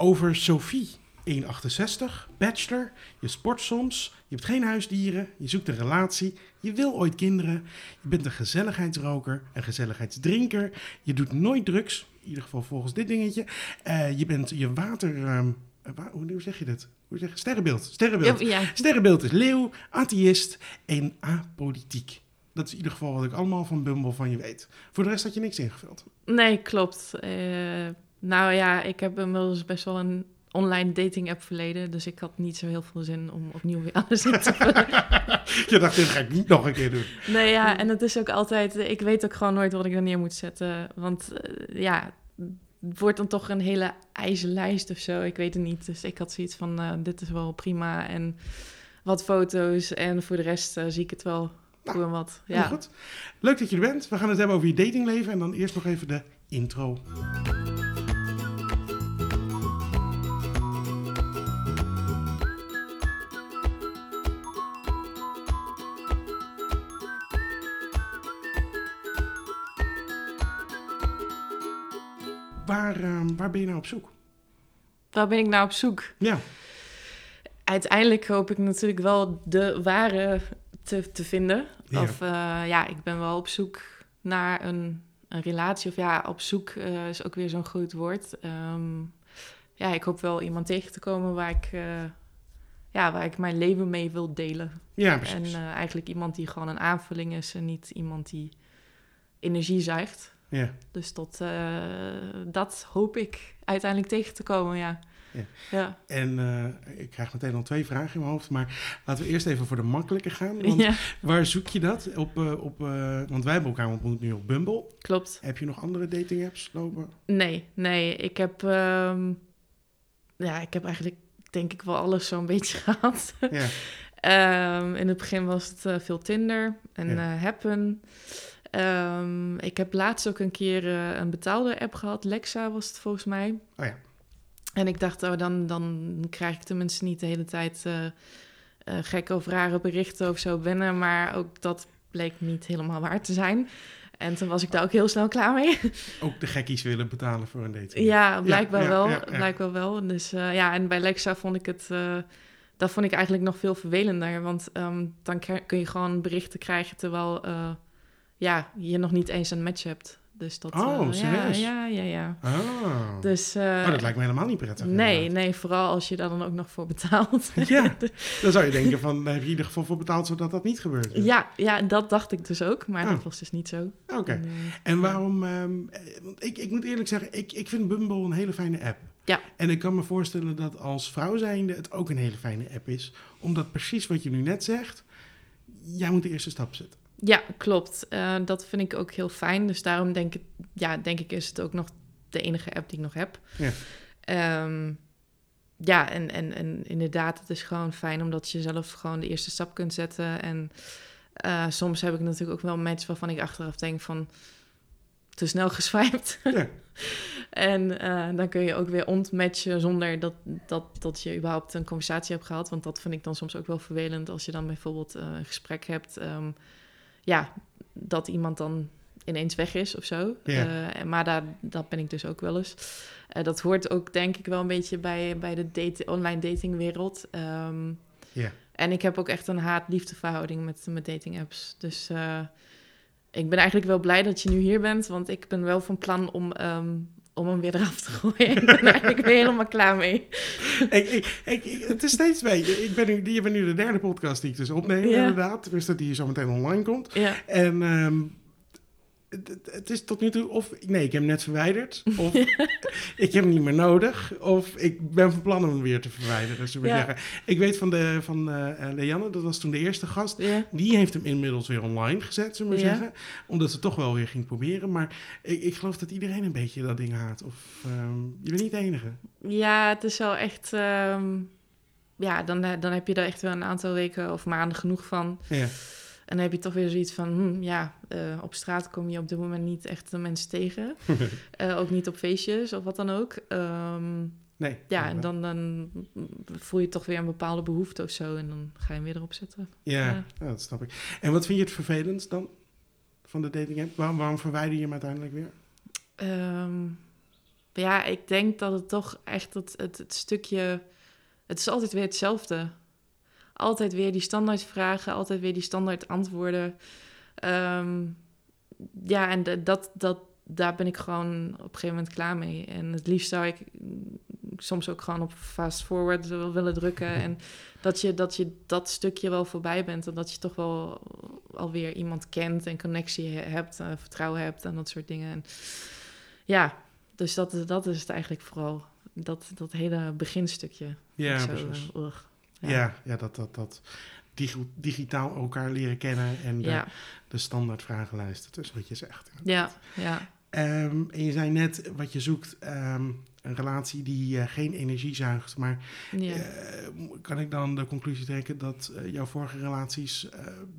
over Sophie. 1,68, bachelor, je sport soms, je hebt geen huisdieren, je zoekt een relatie, je wil ooit kinderen, je bent een gezelligheidsroker, een gezelligheidsdrinker, je doet nooit drugs, in ieder geval volgens dit dingetje. Eh, je bent je water... ehm, eh, wa- hoe zeg je dit? Hoe zeg je? Sterrenbeeld. Sterrenbeeld. Ja, ja. Sterrenbeeld is leeuw, atheïst en apolitiek. Dat is in ieder geval wat ik allemaal van Bumble van je weet. Voor de rest had je niks ingevuld. Nee, klopt. Eh, nou ja, ik heb inmiddels best wel een online dating app verleden. Dus ik had niet zo heel veel zin om opnieuw weer alles in te vullen. Je dacht, dit ga ik niet nog een keer doen. Nee, ja, en het is ook altijd... Ik weet ook gewoon nooit wat ik er neer moet zetten. Want eh, ja, het wordt dan toch een hele ijzerlijst of zo. Ik weet het niet. Dus ik had zoiets van, eh, dit is wel prima. En wat foto's. En voor de rest eh, zie ik het wel hoe en wat. Ja. goed. Leuk dat je er bent. We gaan het hebben over je datingleven. En dan eerst nog even de intro. Waar, ehm, waar ben je nou op zoek? Waar ben ik nou op zoek? Ja, Uiteindelijk hoop ik natuurlijk wel de ware te, te vinden. Ja. Of eh, ja, ik ben wel op zoek naar een, een relatie. Of ja, op zoek eh, is ook weer zo'n groot woord. Ehm, ja, ik hoop wel iemand tegen te komen waar ik, eh, ja, waar ik mijn leven mee wil delen. ja En precies. eh, eigenlijk iemand die gewoon een aanvulling is en niet iemand die energie zuigt. Ja. Dus tot, eh, dat hoop ik uiteindelijk tegen te komen, ja. Ja. Ja. En eh, ik krijg meteen al twee vragen in mijn hoofd. Maar laten we eerst even voor de makkelijke gaan. Want ja, waar zoek je dat? Op, eh, op, want wij hebben elkaar ontmoet nu op Bumble. klopt. Heb je nog andere dating apps lopen? Nee, nee. Ik heb, ehm, ja, ik heb eigenlijk denk ik wel alles zo'n beetje gehad. Ja. Ehm, in het begin was het veel Tinder en Happen. Ehm, ik heb laatst ook een keer eh, een betaalde app gehad. Lexa was het volgens mij. Oh ja. En ik dacht, oh, dan, dan krijg ik tenminste niet de hele tijd eh eh, gekke of rare berichten of zo binnen. Maar ook dat bleek niet helemaal waar te zijn. En toen was ik daar ook heel snel klaar mee. Ook de gekkies willen betalen voor een dating. Ja, blijkbaar ja, wel. ja, ja. Blijkbaar wel. Dus ja, en bij Lexa vond ik het. dat vond ik eigenlijk nog veel vervelender. Want ehm, dan kun je gewoon berichten krijgen terwijl ja, je nog niet eens een match hebt. Dus dat. Oh, eh, ja, serieus? ja, ja, ja. Ah. Dus. eh, oh, dat lijkt me helemaal niet prettig. nee, inderdaad. nee, vooral als je daar dan ook nog voor betaalt. Ja, dan zou je denken van, daar heb je in ieder geval voor betaald zodat dat niet gebeurt. ja, ja, dat dacht ik dus ook. Maar Oh. dat was dus niet zo. Oké. En, eh, En waarom... want ik, ik moet eerlijk zeggen, ik, ik vind Bumble een hele fijne app. Ja. En ik kan me voorstellen dat als vrouw zijnde het ook een hele fijne app is. Omdat precies wat je nu net zegt, jij moet de eerste stap zetten. Ja, klopt. Eh, dat vind ik ook heel fijn. Dus daarom denk ik, ja, denk ik is het ook nog de enige app die ik nog heb. Ja. Ehm, ja, en, en, en inderdaad, het is gewoon fijn omdat je zelf gewoon de eerste stap kunt zetten. En eh, soms heb ik natuurlijk ook wel matches waarvan ik achteraf denk van te snel geswiped. Ja. en eh, dan kun je ook weer ontmatchen zonder dat, dat, dat je überhaupt een conversatie hebt gehad. Want dat vind ik dan soms ook wel vervelend als je dan bijvoorbeeld een gesprek hebt. ehm, ja, dat iemand dan ineens weg is of zo. En- maar daar, dat ben ik dus ook wel eens. Eh, dat hoort ook denk ik wel een beetje bij, bij de date, online datingwereld. Ehm, Ja. En ik heb ook echt een haat-liefde verhouding met, met dating apps. Dus eh, ik ben eigenlijk wel blij dat je nu hier bent. Want ik ben wel van plan om, ehm, om hem weer eraf te gooien. ik ben eigenlijk weer helemaal klaar mee. ik, ik, het is steeds mee. Ik ben nu, je bent nu de derde podcast die ik dus opneem, Ja. inderdaad. Dus dat die zo meteen online komt. Ja, En ehm, het, is tot nu toe of... Nee, ik heb hem net verwijderd. Of ik heb hem niet meer nodig. Of ik ben van plan om hem weer te verwijderen, we Ja. zeggen. Ik weet van, de, van eh, eh, Leanne, dat was toen de eerste gast. ja. Die heeft hem inmiddels weer online gezet, zullen we Ja. zeggen. Omdat ze toch wel weer ging proberen. Maar ik, ik geloof dat iedereen een beetje dat ding haat. Of ehm, je bent niet de enige. Ja, het is wel echt. ehm, ja, dan, dan heb je er echt wel een aantal weken of maanden genoeg van. Ja. En dan heb je toch weer zoiets van: hm, ja, eh, op straat kom je op dit moment niet echt de mensen tegen. Eh, ook niet op feestjes of wat dan ook. Ehm, Nee. ja, en dan, dan voel je toch weer een bepaalde behoefte of zo. En dan ga je hem weer erop zetten. Ja, Ja. ja, dat snap ik. En wat vind je het vervelend dan van de dating app? Waarom, waarom verwijder je hem uiteindelijk weer? Ehm, ja, ik denk dat het toch echt het, het, het stukje... Het is altijd weer hetzelfde. Altijd weer die standaard vragen, altijd weer die standaard antwoorden. Ehm, ja, en dat, dat, daar ben ik gewoon op een gegeven moment klaar mee. En het liefst zou ik soms ook gewoon op fast forward wil- willen drukken. En dat je, dat je dat stukje wel voorbij bent. En dat je toch wel alweer iemand kent en connectie he- hebt, vertrouwen hebt en dat soort dingen. En ja, dus dat, is- dat is het eigenlijk vooral. Dat, dat hele beginstukje. Ja, Zo, precies. ugh. Ja, ja, dat, dat, dat digi- digitaal elkaar leren kennen en de, ja, de standaardvragenlijsten. Dat is wat je zegt. ja, ja. Ehm, en je zei net wat je zoekt, ehm, een relatie die eh, geen energie zuigt. Maar ja. eh, kan ik dan de conclusie trekken dat eh, jouw vorige relaties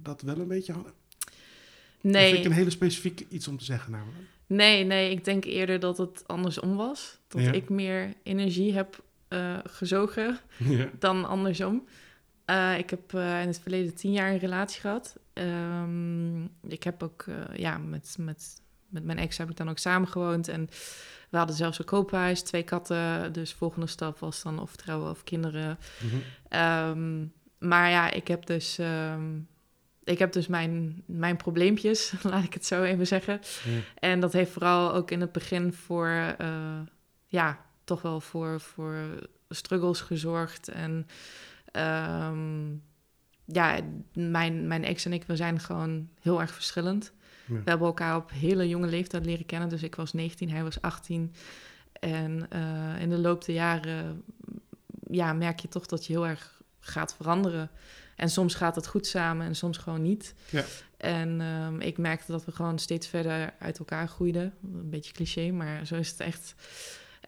dat wel een beetje hadden? Dat vind Nee, ik een hele specifiek iets om te zeggen namelijk. nee, nee, ik denk eerder dat het andersom was. Dat Ja. ik meer energie heb eh, gezogen ja. dan andersom. Eh, ik heb eh, in het verleden tien jaar een relatie gehad. Ehm, ik heb ook, ja, met, met, met mijn ex heb ik dan ook samengewoond. En we hadden zelfs een koophuis, twee katten. Dus volgende stap was dan of trouwen of kinderen. Mhm. Ehm, maar ja, ik heb dus, ehm, ik heb dus mijn, mijn probleempjes, laat ik het zo even zeggen. En dat heeft vooral ook in het begin voor, ja, toch wel voor, voor struggles gezorgd. En ehm, ja, mijn, mijn ex en ik, we zijn gewoon heel erg verschillend. Ja. We hebben elkaar op hele jonge leeftijd leren kennen. Dus ik was 19, hij was 18. En eh, in de loop der jaren ja, merk je toch dat je heel erg gaat veranderen. En soms gaat het goed samen en soms gewoon niet. Ja. En ehm, ik merkte dat we gewoon steeds verder uit elkaar groeiden. Een beetje cliché, maar zo is het echt.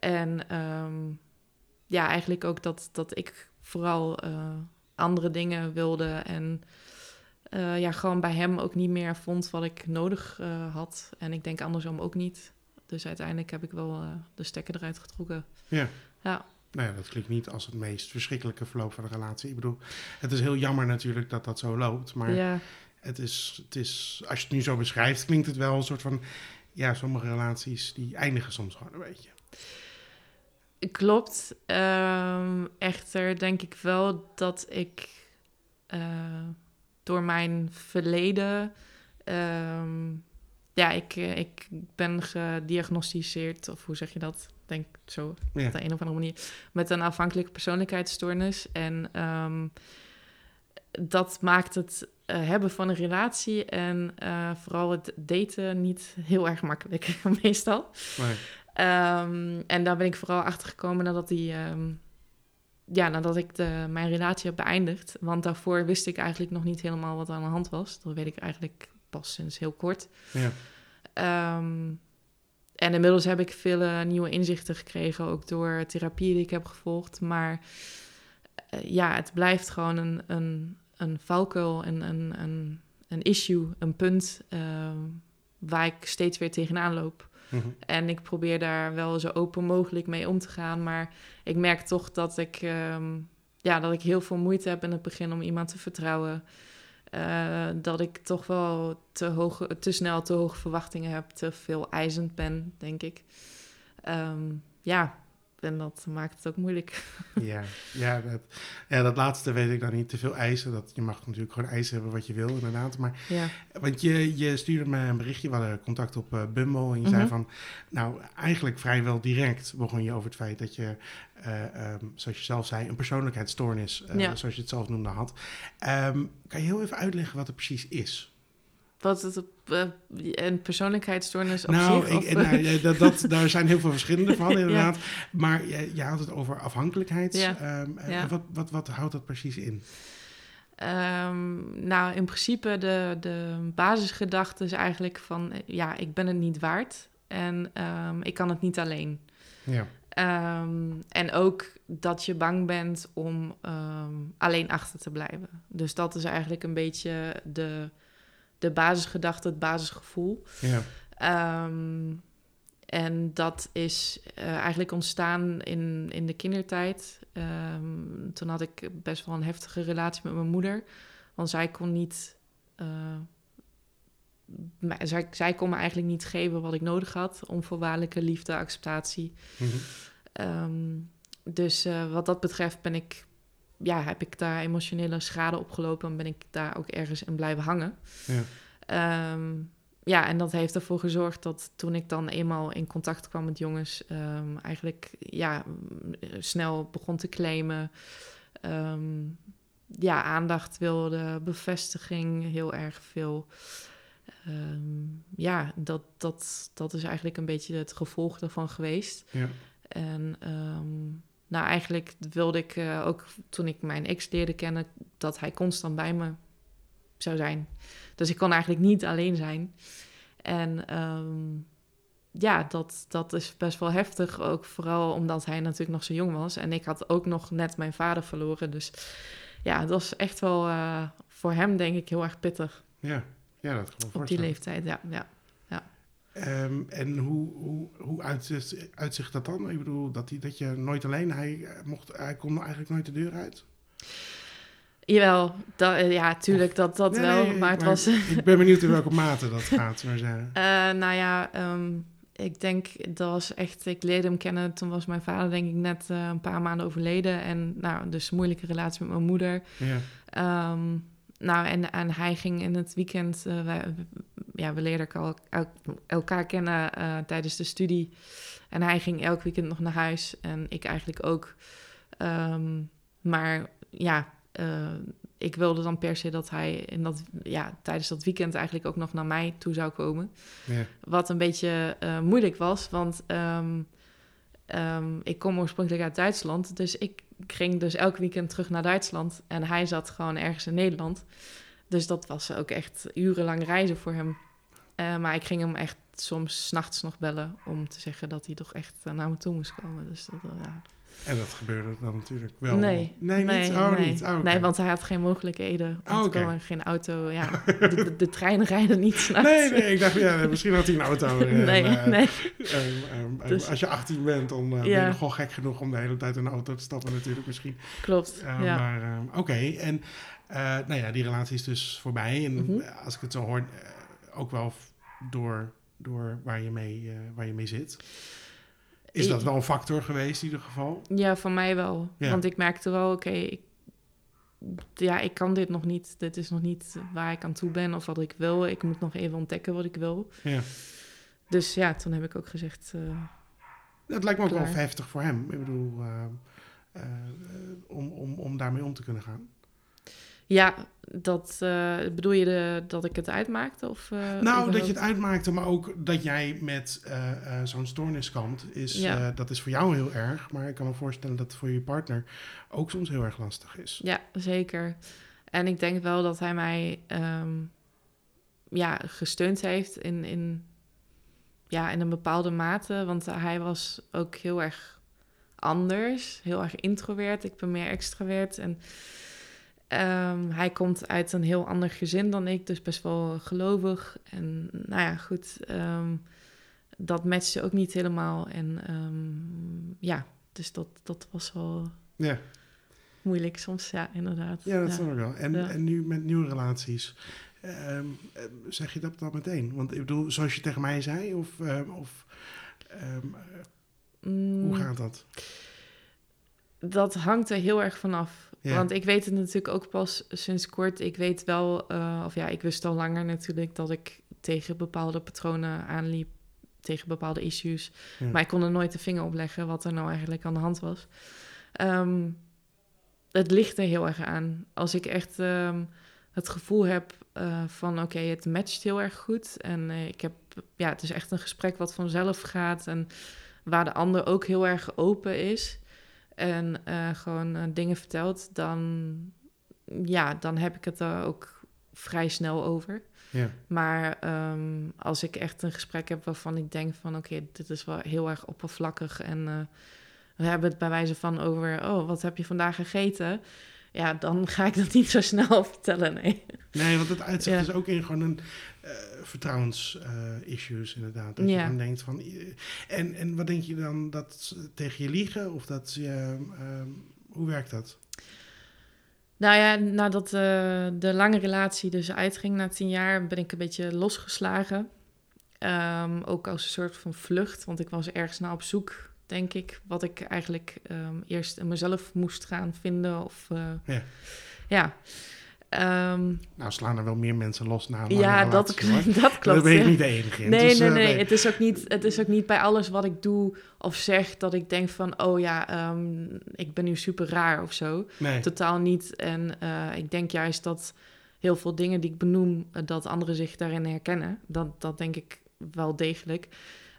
En ehm, ja, eigenlijk ook dat, dat ik vooral eh, andere dingen wilde. En eh, ja, gewoon bij hem ook niet meer vond wat ik nodig eh, had. En ik denk andersom ook niet. Dus uiteindelijk heb ik wel de stekker eruit getrokken. Ja. Ja, Nou ja, dat klinkt niet als het meest verschrikkelijke verloop van een relatie. Ik bedoel, het is heel jammer natuurlijk dat dat zo loopt. Maar ja, het, is, het is, als je het nu zo beschrijft, klinkt het wel een soort van... Ja, sommige relaties die eindigen soms gewoon een beetje. Klopt. Ehm, echter denk ik wel dat ik eh, door mijn verleden... ehm, ja, ik, eh, ik ben gediagnosticeerd, of hoe zeg je dat? Ik Denk zo, Ja. op de een of andere manier, met een afhankelijke persoonlijkheidsstoornis. En ehm, dat maakt het eh, hebben van een relatie en vooral het daten niet heel erg makkelijk, meestal. Ehm, en daar ben ik vooral achter gekomen nadat, die, ehm, ja, nadat ik de, mijn relatie heb beëindigd. Want daarvoor wist ik eigenlijk nog niet helemaal wat aan de hand was. Dat weet ik eigenlijk pas sinds heel kort. ja. Ehm, en inmiddels heb ik veel nieuwe inzichten gekregen, ook door therapie die ik heb gevolgd. Maar eh, ja, het blijft gewoon een, een, een valkuil, een, een, een, een issue, een punt waar ik steeds weer tegenaan loop. Mhm. En ik probeer daar wel zo open mogelijk mee om te gaan. Maar ik merk toch dat ik, ehm, ja, dat ik heel veel moeite heb in het begin om iemand te vertrouwen. Eh, dat ik toch wel te, hoge, te snel te hoge verwachtingen heb, te veel eisend ben, denk ik. Ehm, ja, en dat maakt het ook moeilijk. Ja, ja, dat, ja, dat laatste weet ik dan niet. Te veel eisen. Dat, je mag natuurlijk gewoon eisen hebben wat je wil, inderdaad. Maar, Ja, want je, je stuurde me een berichtje. We hadden contact op eh, Bumble. En je zei Mhm. van... Nou, eigenlijk vrijwel direct begon je over het feit dat je... eh, ehm, zoals je zelf zei, een persoonlijkheidsstoornis... Ja. zoals je het zelf noemde, had. Ehm, kan je heel even uitleggen wat het precies is? Wat het eh, een persoonlijkheidsstoornis op nou, zich? ik, nou, dat, dat, daar zijn heel veel verschillende van, inderdaad. Maar je, je had het over afhankelijkheid. Ja. Ehm, eh, Ja. wat, wat, wat houdt dat precies in? Ehm, nou, in principe de, de basisgedachte is eigenlijk van... eh, ja, ik ben het niet waard en ehm, ik kan het niet alleen. Ja. En ook dat je bang bent om alleen achter te blijven. Dus dat is eigenlijk een beetje de, de basisgedachte, het basisgevoel. Ja. Ehm, en dat is eh, eigenlijk ontstaan in, in de kindertijd. Ehm, toen had ik best wel een heftige relatie met mijn moeder. Want zij kon niet, mij- zij, zij kon me eigenlijk niet geven wat ik nodig had. Onvoorwaardelijke liefde, acceptatie. Mhm. Ehm, dus eh, wat dat betreft ben ik, ja, heb ik daar emotionele schade opgelopen en ben ik daar ook ergens in blijven hangen. Ja. Ehm, ja, en dat heeft ervoor gezorgd dat toen ik dan eenmaal in contact kwam met jongens, ehm, eigenlijk ja, snel begon te claimen. Ehm, ja, aandacht wilde, bevestiging heel erg veel. Ja, dat, dat, dat is eigenlijk een beetje het gevolg daarvan geweest. Ja. En ehm, nou, eigenlijk wilde ik eh, ook toen ik mijn ex leerde kennen, dat hij constant bij me zou zijn. Dus ik kon eigenlijk niet alleen zijn. En ehm, ja, dat, dat is best wel heftig. Ook vooral omdat hij natuurlijk nog zo jong was. En ik had ook nog net mijn vader verloren. Dus ja, het was echt wel eh, voor hem denk ik heel erg pittig. Ja. ja, dat me Op die leeftijd, ja. ja. Ehm, en hoe, hoe, hoe uitzicht, uitzicht dat dan? Ik bedoel, dat, hij, dat je nooit alleen... Hij, eh, mocht, hij kon eigenlijk nooit de deur uit? Jawel, dat, eh, ja, tuurlijk, dat, dat Nee, wel. nee, maar het maar was... Ik ben benieuwd in welke mate dat gaat. Maar zeggen. Eh, nou ja, ehm, ik denk dat was echt. Ik leerde hem kennen. Toen was mijn vader, denk ik, net een paar maanden overleden. En nou, dus moeilijke relatie met mijn moeder. Ja. Ehm, nou, en, en hij ging in het weekend. wij- ja, we leerden elkaar, el- elkaar kennen eh, tijdens de studie. En hij ging elk weekend nog naar huis. En ik eigenlijk ook. Ehm, maar ja, eh, ik wilde dan per se dat hij in dat, ja, tijdens dat weekend eigenlijk ook nog naar mij toe zou komen. Ja. Wat een beetje eh, moeilijk was, want ehm, ehm, ik kom oorspronkelijk uit Duitsland. Dus ik ging dus elk weekend terug naar Duitsland. En hij zat gewoon ergens in Nederland. Dus dat was ook echt urenlang reizen voor hem. Eh, maar ik ging hem echt soms 's nachts nog bellen om te zeggen dat hij toch echt eh, naar me toe moest komen. Dus dat, eh, ja. En dat gebeurde dan natuurlijk wel. Nee, nee, nee, niet? Oh, nee. niet. Oh, nee, want hij had geen mogelijkheden. Oh, oké. er kwam geen auto. Ja, de, de, de treinen rijden niet s'nachts. Nee, nee, ik dacht, ja, misschien had hij een auto. nee, en, eh, nee. ehm, ehm, Dus- Als je 18 bent, dan ben Ja. je nogal gek genoeg om de hele tijd in een auto te stappen natuurlijk misschien. klopt. Ja. Maar ehm, oké, en nou ja, die relatie is dus voorbij. En Mhm. eh, als ik het zo hoor, eh, ook wel door, door waar, je mee, eh, waar je mee zit. Is dat wel een factor geweest in ieder geval? Ja, voor mij wel. Ja. Want ik merkte wel, oké, ik, ja, ik kan dit nog niet. Dit is nog niet waar ik aan toe ben of wat ik wil. Ik moet nog even ontdekken wat ik wil. Ja. Dus ja, toen heb ik ook gezegd, eh, Het lijkt me ook wel heftig voor hem. Ik bedoel, eh, eh, om, om, om daarmee om te kunnen gaan. Ja, dat eh, bedoel je de, dat ik het uitmaakte? Of, eh, Nou, dat je het uitmaakte, maar ook dat jij met eh, zo'n stoornis kampt, is, Ja. dat is voor jou heel erg. Maar ik kan me voorstellen dat het voor je partner ook soms heel erg lastig is. Ja, zeker. En ik denk wel dat hij mij ehm, ja, gesteund heeft in, in, ja, in een bepaalde mate. Want hij was ook heel erg anders. Heel erg introvert. Ik ben meer extravert. En ehm, hij komt uit een heel ander gezin dan ik. Dus best wel gelovig. En nou ja, goed. ehm, dat matchte ook niet helemaal. En ehm, ja, dus dat, dat was wel Ja, moeilijk soms. Ja, inderdaad. ja dat Ja. snap ik wel. En, Ja. en nu met nieuwe relaties, zeg je dat dan meteen? Want ik bedoel, zoals je tegen mij zei, of, of ehm, Mm, hoe gaat dat? Dat hangt er heel erg vanaf. Ja. Want ik weet het natuurlijk ook pas sinds kort. Ik weet wel, eh, of ja, ik wist al langer natuurlijk dat ik tegen bepaalde patronen aanliep, tegen bepaalde issues. Ja. Maar ik kon er nooit de vinger op leggen wat er nou eigenlijk aan de hand was. Ehm, het ligt er heel erg aan. Als ik echt ehm, het gevoel heb eh, van oké, het matcht heel erg goed. En eh, ik heb, ja, het is echt een gesprek wat vanzelf gaat. En waar de ander ook heel erg open is. En eh, gewoon eh, dingen vertelt, dan, ja, dan heb ik het er ook vrij snel over. Ja. Maar ehm, als ik echt een gesprek heb waarvan ik denk van... oké, dit is wel heel erg oppervlakkig... en eh, we hebben het bij wijze van over... oh, wat heb je vandaag gegeten? Ja, dan ga ik dat niet zo snel vertellen, nee. Nee, want het uitzicht Ja. is ook in gewoon een eh vertrouwens-issues inderdaad. Dat je Ja. dan denkt van... eh, En, en wat denk je dan dat ze tegen je liegen? Of dat ze... ehm, hoe werkt dat? Nou ja, nadat uh, de lange relatie dus uitging na tien jaar, ben ik een beetje losgeslagen. Um, ook als een soort van vlucht, want ik was ergens naar op zoek, denk ik, wat ik eigenlijk um, eerst in mezelf moest gaan vinden. Of, uh, ja. ja. Um, nou, slaan er wel meer mensen los na. Ja, dat, dat klopt. Daar ben je niet de enige in. Nee, dus, nee, uh, nee. Het, is ook niet, het is ook niet bij alles wat ik doe of zeg dat ik denk van... oh ja, um, ik ben nu super raar of zo. Nee. Totaal niet. En uh, ik denk juist dat heel veel dingen die ik benoem... Uh, dat anderen zich daarin herkennen. Dat, dat denk ik wel degelijk.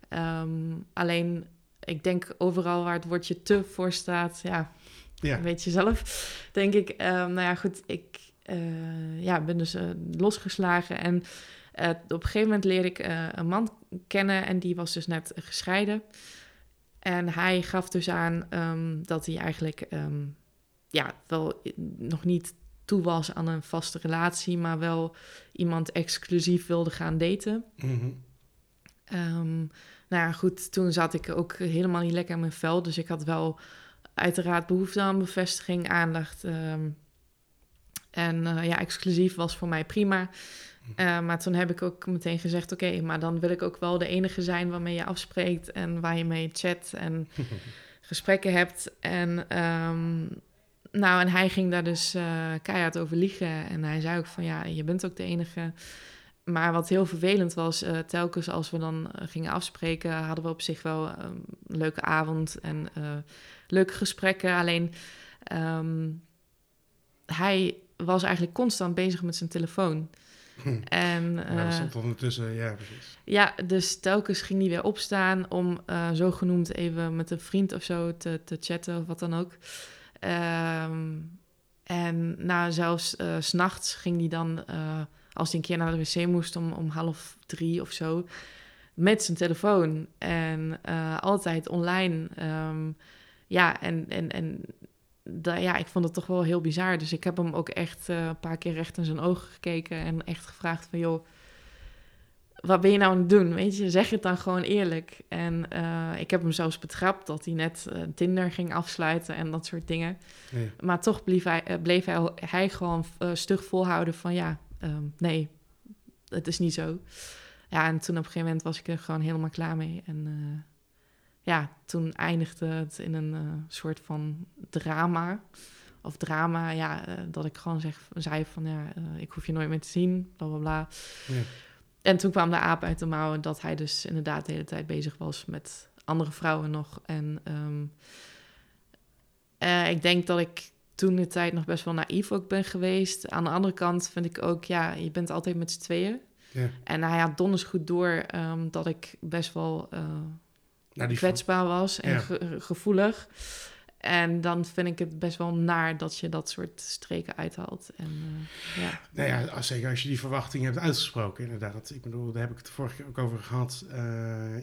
Um, alleen, ik denk overal waar het woordje te voor staat... ja, ja. weet je zelf, denk ik. nou ja, goed, ik uh, ja, ben dus uh, losgeslagen. En uh, op een gegeven moment leerde ik een man kennen en die was dus net gescheiden. En hij gaf dus aan um, dat hij eigenlijk um, ja, wel nog niet toe was aan een vaste relatie, maar wel iemand exclusief wilde gaan daten. Mm -hmm. um, nou ja, goed, toen zat ik ook helemaal niet lekker in mijn vel. Dus ik had wel uiteraard behoefte aan bevestiging, aandacht. Um, en uh, ja, exclusief was voor mij prima. Uh, maar toen heb ik ook meteen gezegd: Oké, maar dan wil ik ook wel de enige zijn waarmee je afspreekt en waar je mee chat en gesprekken hebt. En, um, nou, en hij ging daar dus uh, keihard over liegen. En hij zei ook: van ja, je bent ook de enige. Maar wat heel vervelend was, uh, telkens als we dan gingen afspreken, hadden we op zich wel een leuke avond en leuke gesprekken. Alleen um, hij was eigenlijk constant bezig met zijn telefoon. Hm. En, uh, stond ondertussen, ja, precies. Ja, dus telkens ging hij weer opstaan om uh, zogenoemd even met een vriend of zo te, te chatten of wat dan ook. Um, en nou, zelfs uh, s'nachts ging hij dan, als hij een keer naar de wc moest om, om half drie of zo, met zijn telefoon. En altijd online. Um, ja, en, en, en ja, ik vond het toch wel heel bizar. Dus ik heb hem ook echt uh, een paar keer recht in zijn ogen gekeken en echt gevraagd van, joh, wat ben je nou aan het doen? Weet je, zeg het dan gewoon eerlijk. En uh, ik heb hem zelfs betrapt dat hij net uh, Tinder ging afsluiten en dat soort dingen. Nee. Maar toch bleef hij, bleef hij, hij gewoon stug volhouden van, ja, um, nee, het is niet zo. Ja, en toen op een gegeven moment was ik er gewoon helemaal klaar mee. En ja, toen eindigde het in een uh, soort van drama. Of drama, ja, uh, dat ik gewoon zeg, zei van ja, uh, ik hoef je nooit meer te zien, bla bla bla. Ja. En toen kwam de aap uit de mouwen dat hij dus inderdaad de hele tijd bezig was met andere vrouwen nog. En um, ik denk dat ik toen de tijd nog best wel naïef ook ben geweest. Aan de andere kant vind ik ook, ja, je bent altijd met z'n tweeën. Ja. En hij had donders goed door um, dat ik best wel die kwetsbaar was en gevoelig. En dan vind ik het best wel naar dat je dat soort streken uithaalt. En, uh, ja. Nou ja, zeker als je die verwachting hebt uitgesproken, inderdaad. Ik bedoel, daar heb ik het vorige keer ook over gehad uh,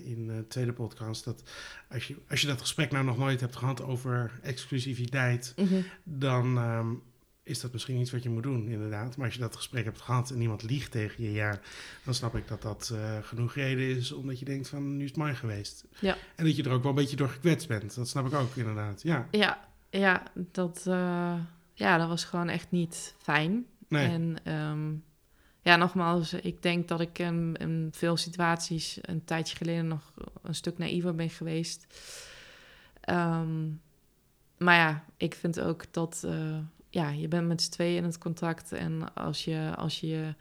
in de tweede podcast. Dat als je, als je dat gesprek nou nog nooit hebt gehad over exclusiviteit, mm -hmm. dan um, is dat misschien iets wat je moet doen, inderdaad. Maar als je dat gesprek hebt gehad en iemand liegt tegen je, ja, dan snap ik dat dat uh, genoeg reden is omdat je denkt van nu is het mooi geweest. Ja. En dat je er ook wel een beetje door gekwetst bent. Dat snap ik ook inderdaad. Ja, ja, ja dat, uh, ja, dat was gewoon echt niet fijn. Nee. En um, ja, nogmaals, ik denk dat ik in, in veel situaties een tijdje geleden nog een stuk naïver ben geweest. Um, maar ja, ik vind ook dat. Uh, ja, je bent met z'n tweeën in het contact. En als je, als je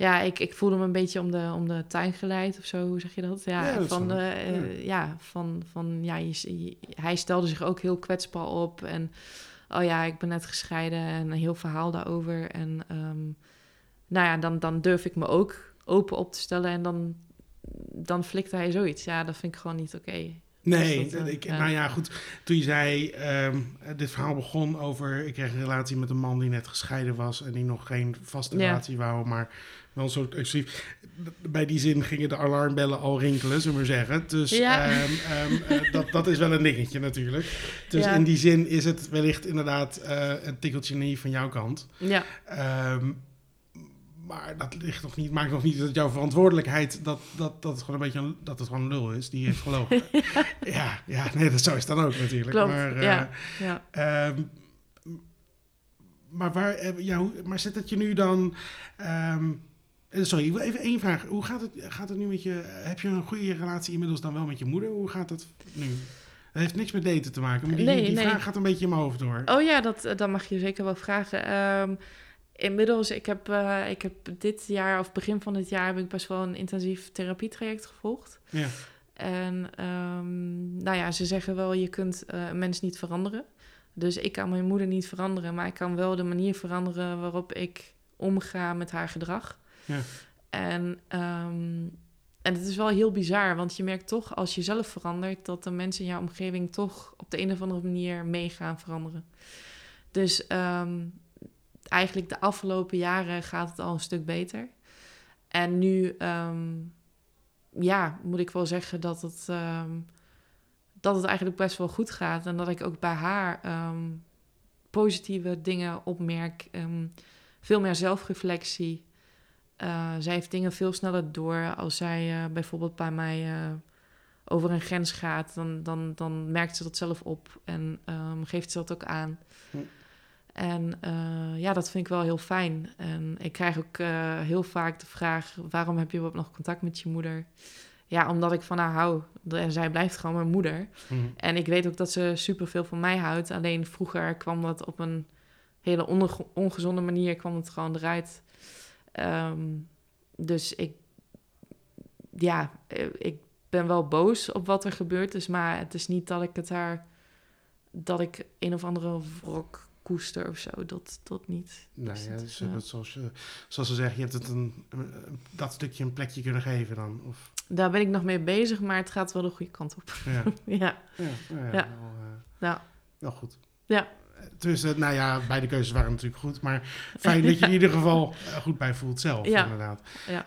ja, ik, ik voelde me een beetje om de, om de tuin geleid of zo, hoe zeg je dat? Ja, ja van, de, uh, ja. ja. van, van ja, je, hij stelde zich ook heel kwetsbaar op. En oh ja, ik ben net gescheiden en een heel verhaal daarover. En um, nou ja, dan, dan durf ik me ook open op te stellen en dan, dan flikt hij zoiets. Ja, dat vind ik gewoon niet oké. Okay. Nee, dat, ik, nou ja, goed. Toen je zei, um, dit verhaal begon over... ik kreeg een relatie met een man die net gescheiden was... en die nog geen vaste relatie wou, maar wel een soort exclusief. Bij die zin gingen de alarmbellen al rinkelen, zullen we zeggen. Dus ja. um, um, uh, dat, dat is wel een dingetje natuurlijk. Dus in die zin is het wellicht inderdaad uh, een tikkeltje niet van jouw kant. Ja. Maar dat ligt nog niet, maakt nog niet dat jouw verantwoordelijkheid dat, dat, dat het gewoon een beetje een, dat het gewoon een lul is die heeft gelogen. ja. ja, nee, dat zo is dan ook natuurlijk. Klopt, maar, uh, ja. ja. Um, maar, waar, eh, ja, maar zit het je nu dan... ehm, eh, sorry, even één vraag. Hoe gaat het, gaat het nu met je... Heb je een goede relatie inmiddels dan wel met je moeder? Hoe gaat het nu? Het heeft niks met daten te maken, maar die, Nee, die nee. vraag gaat een beetje in mijn hoofd door. Oh ja, dat, dat mag je zeker wel vragen. Ehm, inmiddels, ik heb, eh, ik heb dit jaar, of begin van dit jaar, heb ik best wel een intensief therapietraject gevolgd. Ja, En ehm, nou ja, ze zeggen wel, je kunt eh, een mens niet veranderen. Dus ik kan mijn moeder niet veranderen, maar ik kan wel de manier veranderen waarop ik omga met haar gedrag. ja, En, ehm, en het is wel heel bizar, want je merkt toch als je zelf verandert, dat de mensen in jouw omgeving toch op de een of andere manier mee gaan veranderen. Dus ehm, eigenlijk de afgelopen jaren gaat het al een stuk beter. En nu, ehm, ja, moet ik wel zeggen dat het, ehm, dat het eigenlijk best wel goed gaat. En dat ik ook bij haar ehm, positieve dingen opmerk. Veel meer zelfreflectie. Eh, zij heeft dingen veel sneller door. Als zij eh, bijvoorbeeld bij mij eh, over een grens gaat, dan, dan, dan merkt ze dat zelf op en geeft ze dat ook aan. Hm. En eh, ja, dat vind ik wel heel fijn. En ik krijg ook eh, heel vaak de vraag: waarom heb je nog contact met je moeder? Ja, omdat ik van haar hou. En zij blijft gewoon mijn moeder. Mhm. En ik weet ook dat ze superveel van mij houdt. Alleen vroeger kwam dat op een hele onge- ongezonde manier kwam het gewoon eruit. Ehm, dus ik, ja, eh, ik ben wel boos op wat er gebeurd is, maar het is niet dat ik het haar, dat ik een of andere wrok koester of zo. Dat, dat niet. Nee, Dus ja, dus, is, ja. zoals, je, zoals ze zeggen, je hebt het een, dat stukje een plekje kunnen geven dan. Of, Daar ben ik nog mee bezig, maar het gaat wel de goede kant op. ja, ja, ja, nou ja, Ja. Wel, ja. wel goed. Ja. Dus, eh, nou ja, beide keuzes waren natuurlijk goed. Maar fijn dat je in ieder geval eh, goed bij voelt zelf, Ja. inderdaad. Ja.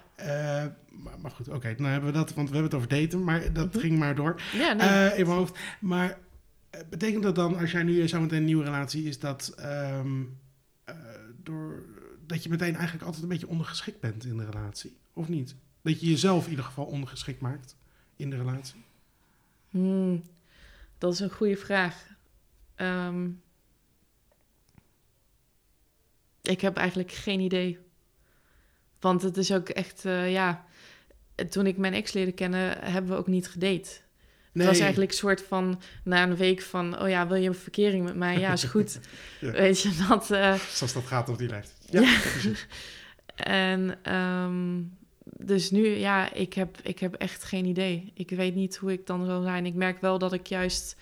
Maar, maar goed, oké. nou hebben we dat, want we hebben het over daten. Maar dat Mhm. ging maar door. ja nee. In mijn hoofd. Maar betekent dat dan, als jij nu zo meteen een nieuwe relatie is, dat, ehm, eh, door, dat je meteen eigenlijk altijd een beetje ondergeschikt bent in de relatie? Of niet? Dat je jezelf in ieder geval ondergeschikt maakt in de relatie? Hmm, dat is een goede vraag. Ehm, ik heb eigenlijk geen idee. Want het is ook echt, eh, ja. Toen ik mijn ex leerde kennen, hebben we ook niet gedate. Het was eigenlijk een soort van, na een week van, oh ja, wil je een verkering met mij? Ja, is goed. Ja. Weet je, dat... eh, Zoals dat gaat op die leeftijd. Ja. precies. en ehm, dus nu, ja, ik heb, ik heb echt geen idee. Ik weet niet hoe ik dan zal zijn. Ik merk wel dat ik juist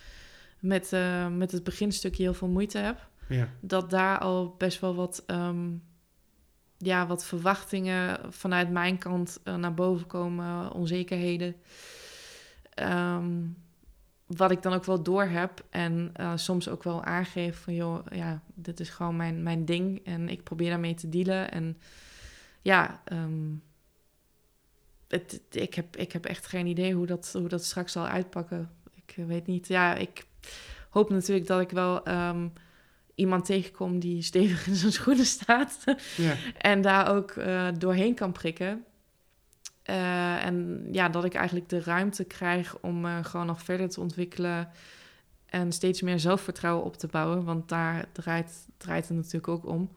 met, eh, met het beginstukje heel veel moeite heb. Ja. Dat daar al best wel wat, ehm, ja, wat verwachtingen vanuit mijn kant eh, naar boven komen, onzekerheden. Ehm, wat ik dan ook wel door heb en eh, soms ook wel aangeef van joh, ja, dit is gewoon mijn, mijn ding en ik probeer daarmee te dealen. En ja, ehm, het, ik, heb, ik heb echt geen idee hoe dat, hoe dat straks zal uitpakken. Ik eh, weet niet. Ja, ik hoop natuurlijk dat ik wel ehm, iemand tegenkom die stevig in zijn schoenen staat. Ja. En daar ook eh, doorheen kan prikken. Eh, en ja, dat ik eigenlijk de ruimte krijg om eh, gewoon nog verder te ontwikkelen. En steeds meer zelfvertrouwen op te bouwen. Want daar draait, draait het natuurlijk ook om.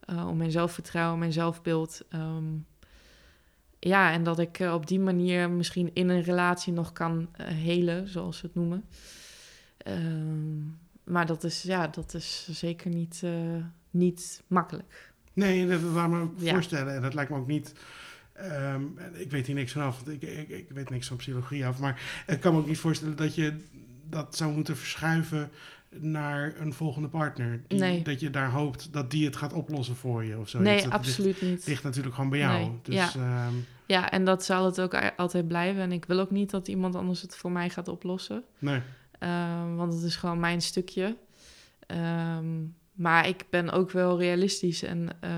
Eh, om mijn zelfvertrouwen, mijn zelfbeeld. Ehm, ja, en dat ik eh, op die manier misschien in een relatie nog kan helen, zoals ze het noemen. Ehm, maar dat is, ja, dat is zeker niet, niet makkelijk. Nee, dat laat me Ja. voorstellen. En dat lijkt me ook niet... ehm, ik weet hier niks vanaf, want ik, ik, ik weet niks van psychologie af. Maar ik kan me ook niet voorstellen dat je dat zou moeten verschuiven naar een volgende partner. Die, Nee. Dat je daar hoopt dat die het gaat oplossen voor je of zo. nee, dat ligt, absoluut niet. ligt natuurlijk gewoon bij jou. Nee, Dus ja. ehm, Ja, en dat zal het ook altijd blijven. En ik wil ook niet dat iemand anders het voor mij gaat oplossen. nee. Ehm, want het is gewoon mijn stukje. Ehm, maar ik ben ook wel realistisch. En eh,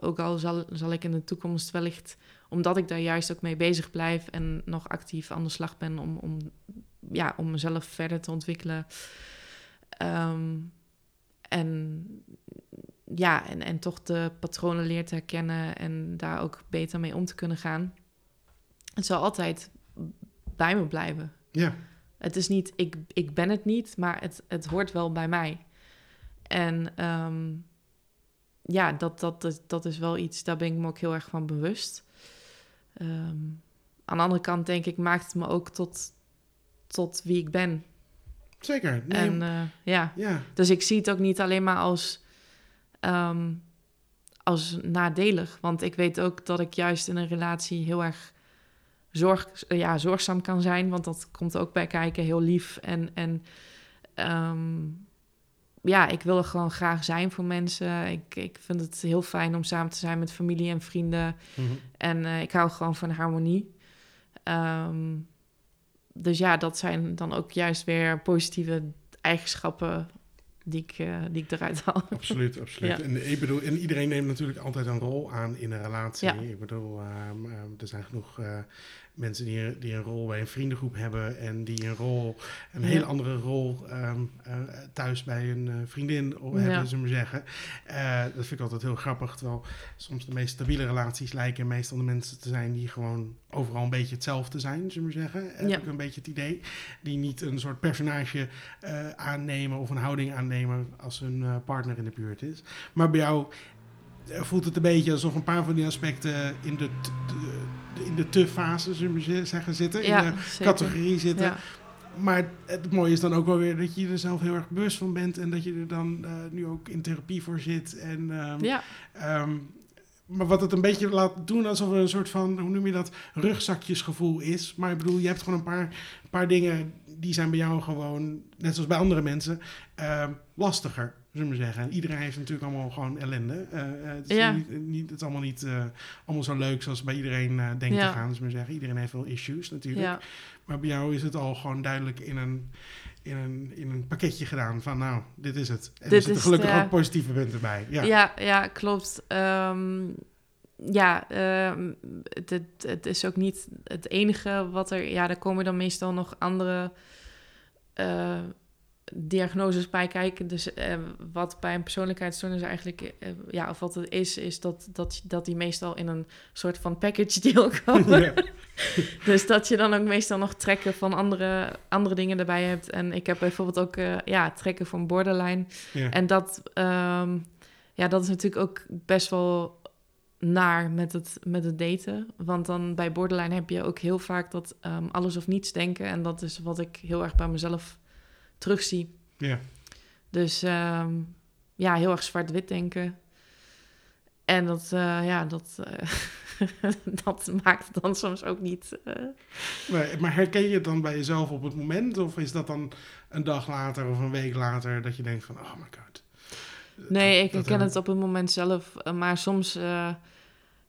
ook al zal, zal ik in de toekomst wellicht, omdat ik daar juist ook mee bezig blijf en nog actief aan de slag ben om, om, ja, om mezelf verder te ontwikkelen. Ehm, en ja, en, en toch de patronen leer te herkennen en daar ook beter mee om te kunnen gaan. Het zal altijd bij me blijven. Ja, Het is niet, ik, ik ben het niet, maar het, het hoort wel bij mij. En ehm, ja, dat, dat, dat, dat is wel iets, daar ben ik me ook heel erg van bewust. Ehm, aan de andere kant denk ik, maakt het me ook tot, tot wie ik ben. Zeker. Nee, En eh, ja, ja, dus ik zie het ook niet alleen maar als, ehm, als nadelig. Want ik weet ook dat ik juist in een relatie heel erg zorg, ja, zorgzaam kan zijn. Want dat komt ook bij kijken, heel lief. En, en ja, ik wil er gewoon graag zijn voor mensen. Ik, ik vind het heel fijn om samen te zijn met familie en vrienden. Mhm. En eh, ik hou gewoon van harmonie. Ehm, dus ja, dat zijn dan ook juist weer positieve eigenschappen die ik, eh, die ik eruit haal. Absoluut, absoluut. Ja. En, ik bedoel, en iedereen neemt natuurlijk altijd een rol aan in een relatie. Ja. Ik bedoel, ehm, ehm, er zijn genoeg eh, mensen die, die een rol bij een vriendengroep hebben en die een rol, een Ja. hele andere rol ehm, eh, thuis bij een eh, vriendin Ja. hebben, zullen we zeggen. Eh, dat vind ik altijd heel grappig. Terwijl soms de meest stabiele relaties lijken meestal de mensen te zijn die gewoon overal een beetje hetzelfde zijn, zullen we zeggen. Heb Ja. ik een beetje het idee. Die niet een soort personage eh, aannemen of een houding aannemen als hun eh, partner in de buurt is. Maar bij jou eh, voelt het een beetje alsof een paar van die aspecten in de, in de te-fase, zullen we ze- zeggen, zitten. in de zeker. categorie zitten. Ja. Maar het mooie is dan ook wel weer dat je er zelf heel erg bewust van bent. En dat je er dan eh, nu ook in therapie voor zit. En, ehm, Ja, ehm, maar wat het een beetje laat doen alsof er een soort van, hoe noem je dat, rugzakjesgevoel is. Maar ik bedoel, je hebt gewoon een paar, paar dingen die zijn bij jou gewoon, net zoals bij andere mensen, ehm, lastiger. Zullen we zeggen. En iedereen heeft natuurlijk allemaal gewoon ellende. Eh, eh, het, is Ja. niet, niet, het is allemaal niet eh, allemaal zo leuk zoals bij iedereen eh, denkt Ja. te gaan. Zullen we zeggen. Iedereen heeft wel issues natuurlijk. ja, Maar bij jou is het al gewoon duidelijk in een, in een, in een pakketje gedaan van nou, dit is het. En er Dit zitten is gelukkig het, ook positieve punten bij. Ja. ja. ja, klopt. Ehm, ja, ehm, het, het, is ook niet het enige wat er... Ja, er komen dan meestal nog andere diagnoses bij kijken. Dus eh, wat bij een persoonlijkheidsstoornis eigenlijk... eh, ja, of wat het is, is dat, dat, dat die meestal in een soort van package deal komen. Ja. Dus dat je dan ook meestal nog trekken van andere, andere dingen erbij hebt. En ik heb bijvoorbeeld ook eh, ja, trekken van borderline. Ja. En dat, ehm, ja, dat is natuurlijk ook best wel naar met het, met het daten. Want dan bij borderline heb je ook heel vaak dat ehm, alles of niets denken. En dat is wat ik heel erg bij mezelf terugzie. Ja. Dus ehm, ja, heel erg zwart-wit denken. En dat, eh, ja, dat, eh, dat maakt het dan soms ook niet... eh, Nee, maar herken je het dan bij jezelf op het moment? Of is dat dan een dag later of een week later dat je denkt van, oh my god. Nee, Dat- ik herken het op het moment zelf. Maar soms,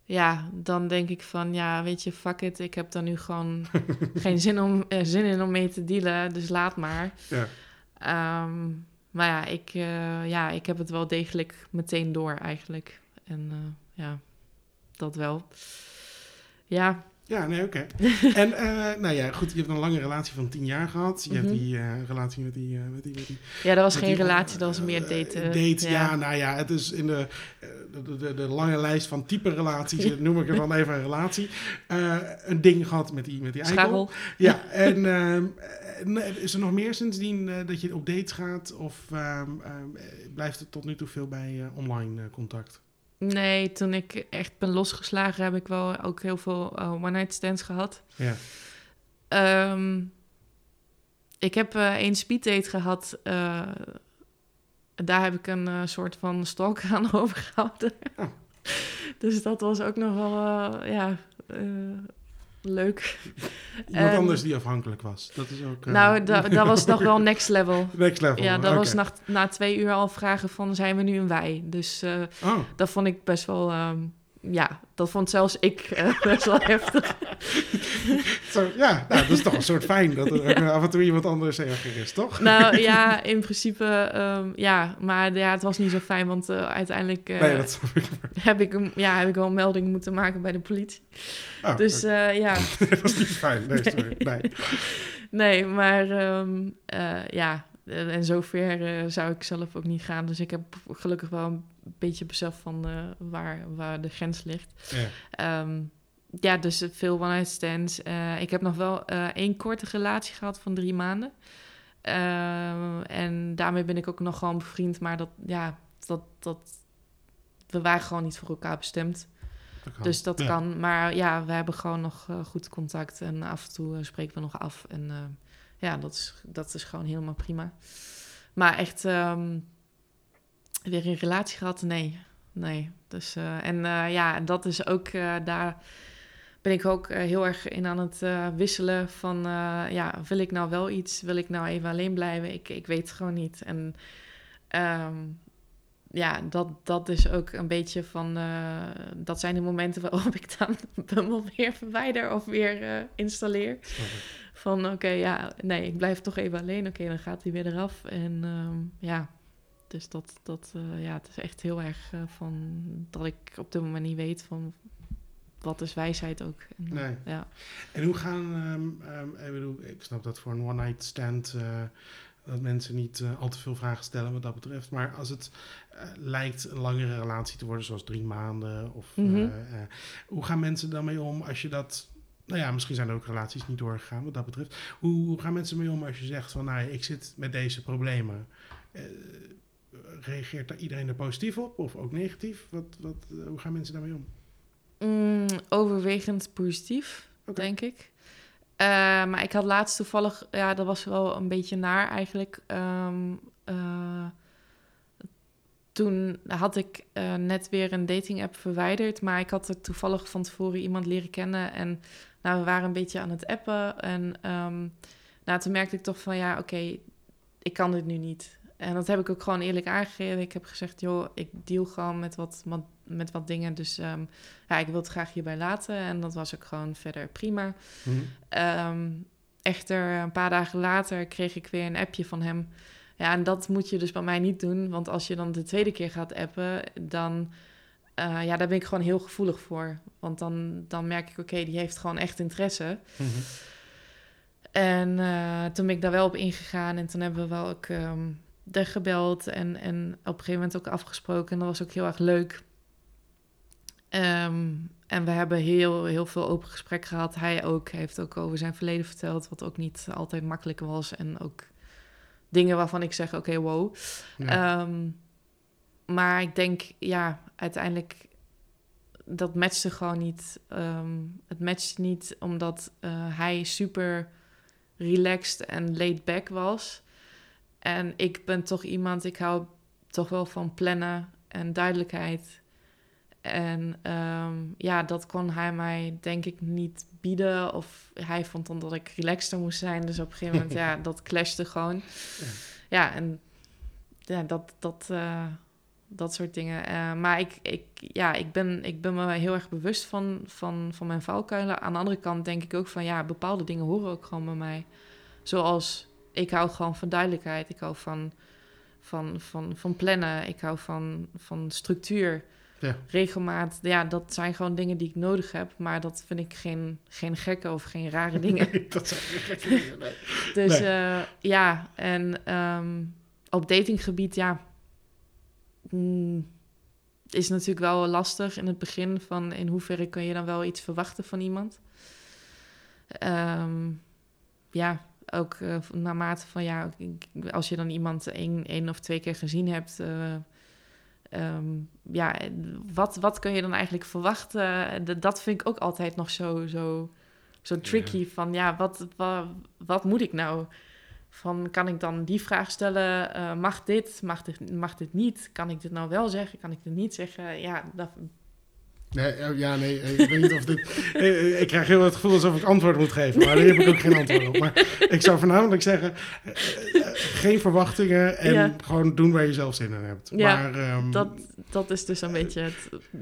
ja, dan denk ik van, ja, weet je, fuck it. Ik heb daar nu gewoon geen zin, om, eh, zin in om mee te dealen, dus laat maar. Ja. Ehm, maar ja ik, eh, ja, ik heb het wel degelijk meteen door eigenlijk. En eh, ja, dat wel. Ja, Ja, nee, oké. en nou ja, goed, je hebt een lange relatie van tien jaar gehad. Je hebt Mhm. die relatie met die, met die, met die ja dat was geen die- relatie, dat was meer daten. Date, ja. nou ja, het is in de, de, de, de lange lijst van type relaties, noem ik er dan even een relatie, eh, een ding gehad met die, met die eikel. Ja, en ehm, eh, is er nog meer sindsdien eh, dat je op dates gaat? Of ehm, ehm, eh, blijft het tot nu toe veel bij online contact? Nee, toen ik echt ben losgeslagen, heb ik wel ook heel veel one-night stands gehad. Ja. Ik heb één speeddate gehad. Daar heb ik een eh, soort van stalk aan overgehouden. Oh. dus dat was ook nog wel, eh, ja, eh, leuk. Iemand anders die afhankelijk was. Dat is ook... Nou, da- dat was nog wel next level. Next level. Ja, dat was na, na twee uur al vragen van, zijn we nu een wij? Dus Oh, dat vond ik best wel, ehm, ja, dat vond zelfs ik eh, best wel heftig. zo, ja, nou, dat is toch een soort fijn dat er af en toe iemand anders erger is, toch? Nou ja, in principe ehm, ja, maar ja, het was niet zo fijn, want eh, uiteindelijk eh, nee, dat snap ik. heb, ik een, ja, heb ik wel een melding moeten maken bij de politie. Oh, Dus ja, dat is niet fijn. Nee, sorry. Nee. nee, maar ehm, eh, ja, eh, en zover eh, zou ik zelf ook niet gaan. Dus ik heb gelukkig wel een beetje besef van eh, waar, waar de grens ligt. Ja. Ehm, ja, dus veel one-night stands. Ik heb nog wel één korte relatie gehad van drie maanden. Ehm, en daarmee ben ik ook nog gewoon bevriend. Maar dat, ja, dat, dat we waren gewoon niet voor elkaar bestemd. Dat. Dus dat Ja. kan. Maar ja, we hebben gewoon nog goed contact. En af en toe spreken we nog af. En ja, dat is, dat is gewoon helemaal prima. Maar echt ehm, weer een relatie gehad? Nee. Nee. Dus, eh, en eh, ja, dat is ook eh, daar ben ik ook heel erg in aan het wisselen van ja, wil ik nou wel iets? Wil ik nou even alleen blijven? Ik, ik weet het gewoon niet. En ehm, ja, dat, dat is ook een beetje van... dat zijn de momenten waarop ik dan Bumble weer verwijder of weer installeer. Van oké, ja, nee, ik blijf toch even alleen. Oké, dan gaat hij weer eraf. En ehm, ja, dus dat, dat eh, ja, het is echt heel erg eh, van... dat ik op dit moment niet weet van... wat is wijsheid ook. En, eh, Nee. Ja. En hoe gaan, ehm, ehm, ik, bedoel, ik snap dat voor een one-night stand dat mensen niet al te veel vragen stellen wat dat betreft. Maar als het lijkt een langere relatie te worden, zoals drie maanden, of Mhm. hoe gaan mensen dan mee om als je dat, nou ja, misschien zijn er ook relaties niet doorgegaan wat dat betreft. Hoe, gaan mensen mee om als je zegt van, nou, ik zit met deze problemen? Eh, reageert daar iedereen er positief op of ook negatief? Wat, wat, eh, hoe gaan mensen daarmee om? Mm, overwegend positief, denk ik. Eh, maar ik had laatst toevallig, ja, dat was wel een beetje naar eigenlijk. Ehm, eh, toen had ik net weer een dating app verwijderd, maar ik had er toevallig van tevoren iemand leren kennen en nou, we waren een beetje aan het appen en ehm, nou, toen merkte ik toch van ja, oké, ik kan dit nu niet. En dat heb ik ook gewoon eerlijk aangegeven. Ik heb gezegd, joh, ik deal gewoon met wat, wat- met wat dingen. Dus ehm, ja, ik wil het graag hierbij laten. En dat was ook gewoon verder prima. Mhm. Ehm, echter, een paar dagen later kreeg ik weer een appje van hem. Ja, en dat moet je dus bij mij niet doen. Want als je dan de tweede keer gaat appen, dan... eh, ja, daar ben ik gewoon heel gevoelig voor. Want dan, dan merk ik, oké, die heeft gewoon echt interesse. Mhm. En eh, toen ben ik daar wel op ingegaan. En toen hebben we wel ook er gebeld. En, en op een gegeven moment ook afgesproken. En dat was ook heel erg leuk. Ehm, en we hebben heel, heel veel open gesprek gehad. Hij ook. Hij heeft ook over zijn verleden verteld. Wat ook niet altijd makkelijk was. En ook dingen waarvan ik zeg, oké, wow. Ja. Ehm, maar ik denk, ja, uiteindelijk... Dat matchte gewoon niet. Ehm, het matchte niet omdat eh, hij super relaxed en laid back was. En ik ben toch iemand, ik hou toch wel van plannen en duidelijkheid. En ehm, ja, dat kon hij mij denk ik niet bieden. Of hij vond dan dat ik relaxter moest zijn. Dus op een gegeven moment, ja, dat clashte gewoon. Ja. En ja, dat, dat, eh, dat soort dingen. Eh, maar ik, ik, ja, ik, ben, ik ben me heel erg bewust van, van, van mijn valkuilen. Aan de andere kant denk ik ook van, ja, bepaalde dingen horen ook gewoon bij mij. Zoals, ik hou gewoon van duidelijkheid. Ik hou van, van, van, van plannen. Ik hou van, van structuur. Ja. Regelmaat. Ja, dat zijn gewoon dingen die ik nodig heb. Maar dat vind ik geen, geen gekke of geen rare dingen. Nee, dat zijn geen gekke dingen, nee. Dus Nee. eh, ja, en ehm, op datinggebied, ja, mm, is natuurlijk wel lastig in het begin van in hoeverre kun je dan wel iets verwachten van iemand. Ehm, ja, ook eh, naarmate van ja, als je dan iemand één, één of twee keer gezien hebt, eh, ehm, ja, wat, wat kun je dan eigenlijk verwachten? Dat vind ik ook altijd nog zo, zo, zo tricky. Van ja, wat, wat, wat moet ik nou? Van kan ik dan die vraag stellen? eh, mag dit? Mag dit, mag dit niet? Kan ik dit nou wel zeggen? Kan ik dit niet zeggen? Ja, dat, Nee, eh, ja, nee, eh, ik weet niet of dit... ik krijg heel het gevoel alsof ik antwoord moet geven, maar daar heb ik ook geen antwoord op. Maar ik zou voornamelijk zeggen, geen verwachtingen en Ja. gewoon doen waar je zelf zin in hebt. Ja, maar ehm, dat, dat is dus een beetje het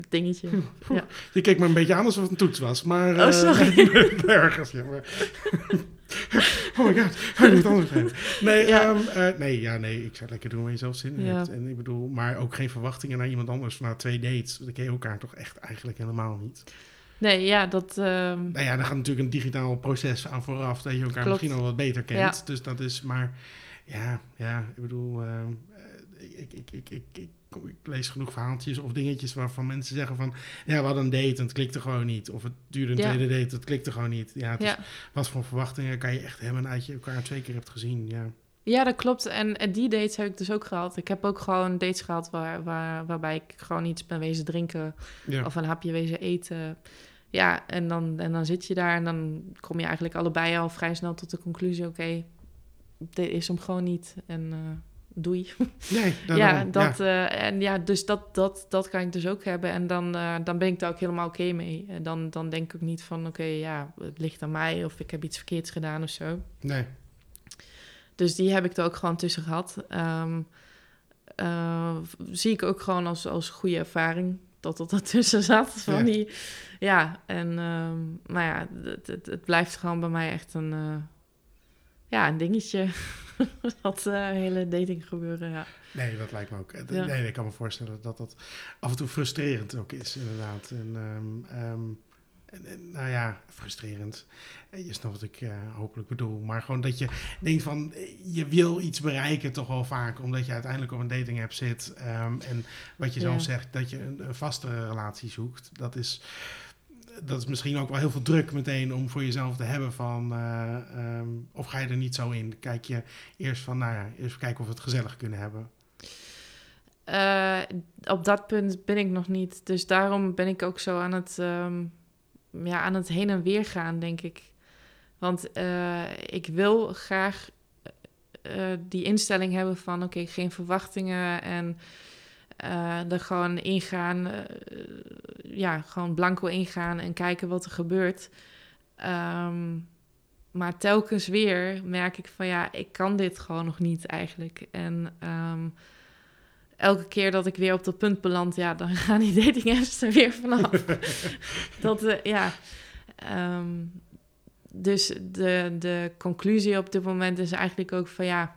dingetje. Ja. je keek me een beetje aan alsof het een toets was, maar... Oh, sorry. Nergens, ja, maar... oh my god, moet antwoord geven. Nee, Ja. ehm, eh, nee, ja, nee, ik zou lekker doen waar je zelf zin in Ja. hebt. En ik bedoel, maar ook geen verwachtingen naar iemand anders. Na twee dates, dan ken je elkaar toch echt eigenlijk helemaal niet. Nee, ja, dat... ehm, Nou ja, daar gaat natuurlijk een digitaal proces aan vooraf, dat je elkaar Klopt. misschien al wat beter kent. Ja. Dus dat is maar, ja, ja, ik bedoel, ehm, eh, ik, ik, ik, ik, ik, ik lees genoeg verhaaltjes of dingetjes waarvan mensen zeggen van, ja, we hadden een date en het klikte gewoon niet. Of het duurde een Ja. tweede date, het klikte gewoon niet. Ja, het is, wat voor verwachtingen kan je echt hebben uit je elkaar twee keer hebt gezien, ja. Ja, dat klopt. En, en die dates heb ik dus ook gehad. Ik heb ook gewoon dates gehad waar, waar, waarbij ik gewoon iets ben wezen drinken Ja. of een hapje wezen eten. Ja, en dan, en dan zit je daar en dan kom je eigenlijk allebei al vrij snel tot de conclusie: oké, dit is hem gewoon niet. En eh, doei. Nee, ja, dat, eh, en ja, dus dat, dat, dat kan ik dus ook hebben. En dan, eh, dan ben ik daar ook helemaal oké mee. En dan, dan denk ik niet van: oké, ja, het ligt aan mij of ik heb iets verkeerds gedaan of zo. Nee. Dus die heb ik er ook gewoon tussen gehad. Ehm, eh, zie ik ook gewoon als, als goede ervaring dat dat ertussen zat. Van Ja. die, ja, en ehm, maar ja, het, het, het blijft gewoon bij mij echt een, ja, een dingetje. dat eh, hele dating gebeuren, ja. Nee, dat lijkt me ook. Eh, Ja. Nee, ik kan me voorstellen dat dat af en toe frustrerend ook is, inderdaad. En, ehm, ehm, en, en, nou ja, frustrerend. Eh, Je snapt wat ik eh, hopelijk bedoel. Maar gewoon dat je denkt van, eh, je wil iets bereiken toch wel vaak, omdat je uiteindelijk op een dating app zit. ehm, en wat je Ja. zelf zegt, dat je een, een vastere relatie zoekt. Dat is, dat is misschien ook wel heel veel druk meteen om voor jezelf te hebben van, eh, ehm, of ga je er niet zo in? Kijk je eerst van, nou ja, eerst kijken of we het gezellig kunnen hebben. Eh, op dat punt ben ik nog niet. Dus daarom ben ik ook zo aan het, ehm, ja, aan het heen en weer gaan, denk ik. Want eh, ik wil graag die instelling hebben van... oké, geen verwachtingen en er gewoon ingaan. eh, ja, gewoon blanco ingaan en kijken wat er gebeurt. Ehm, maar telkens weer merk ik van ja, ik kan dit gewoon nog niet eigenlijk. En ehm, elke keer dat ik weer op dat punt beland, ja, dan gaan die dating apps er weer vanaf. dat, eh, ja. ehm, dus de, de conclusie op dit moment is eigenlijk ook van ja,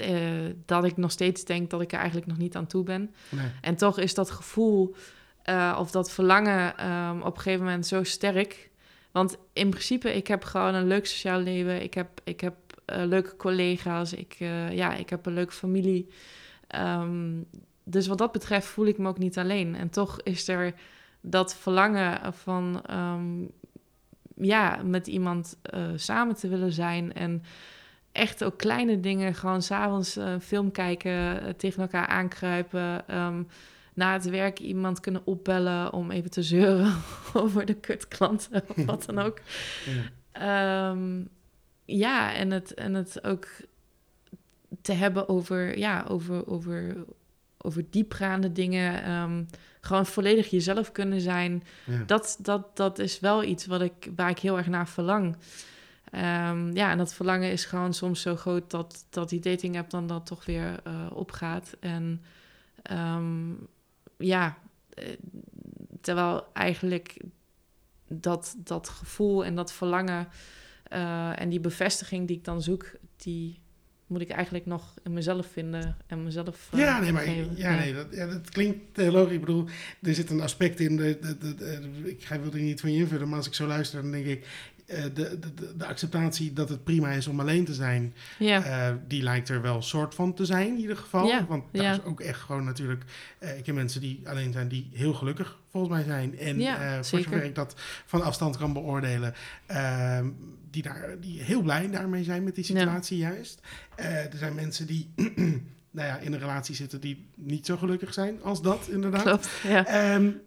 eh, dat ik nog steeds denk dat ik er eigenlijk nog niet aan toe ben. Nee. En toch is dat gevoel eh, of dat verlangen ehm, op een gegeven moment zo sterk. Want in principe, ik heb gewoon een leuk sociaal leven. Ik heb, ik heb eh, leuke collega's. Ik, ja, ik heb een leuke familie. Ehm, dus wat dat betreft voel ik me ook niet alleen. En toch is er dat verlangen van ehm, ja, met iemand samen te willen zijn. En echt ook kleine dingen, gewoon s'avonds uh, film kijken, uh, tegen elkaar aankruipen. Um, na het werk iemand kunnen opbellen om even te zeuren over de kutklanten of wat dan ook. Ja, um, ja en, het, en het ook te hebben over, ja, over, over, over diepgaande dingen. Um, gewoon volledig jezelf kunnen zijn. Ja. Dat, dat, dat is wel iets wat ik, waar ik heel erg naar verlang. Um, ja, en dat verlangen is gewoon soms zo groot dat, dat die dating app dan, dan toch weer uh, opgaat. En um, ja, terwijl eigenlijk dat, dat gevoel en dat verlangen uh, en die bevestiging die ik dan zoek, die moet ik eigenlijk nog in mezelf vinden en mezelf. Uh, ja, nee, maar geven. ja, nee, dat, ja, dat klinkt heel logisch. Ik bedoel, er zit een aspect in. De, de, de, de, ik wil er niet van je invullen, maar als ik zo luister, dan denk ik. Uh, de, de, de, acceptatie dat het prima is om alleen te zijn, ja. uh, die lijkt er wel soort van te zijn in ieder geval. Ja. Want daar ja. is ook echt gewoon natuurlijk. Uh, ik heb mensen die alleen zijn die heel gelukkig volgens mij zijn. En uh, voor zover ik dat van afstand kan beoordelen, uh, die, daar, die heel blij daarmee zijn met die situatie juist. Er zijn mensen die nou ja, in een relatie zitten die niet zo gelukkig zijn als dat, inderdaad. Klopt. Um,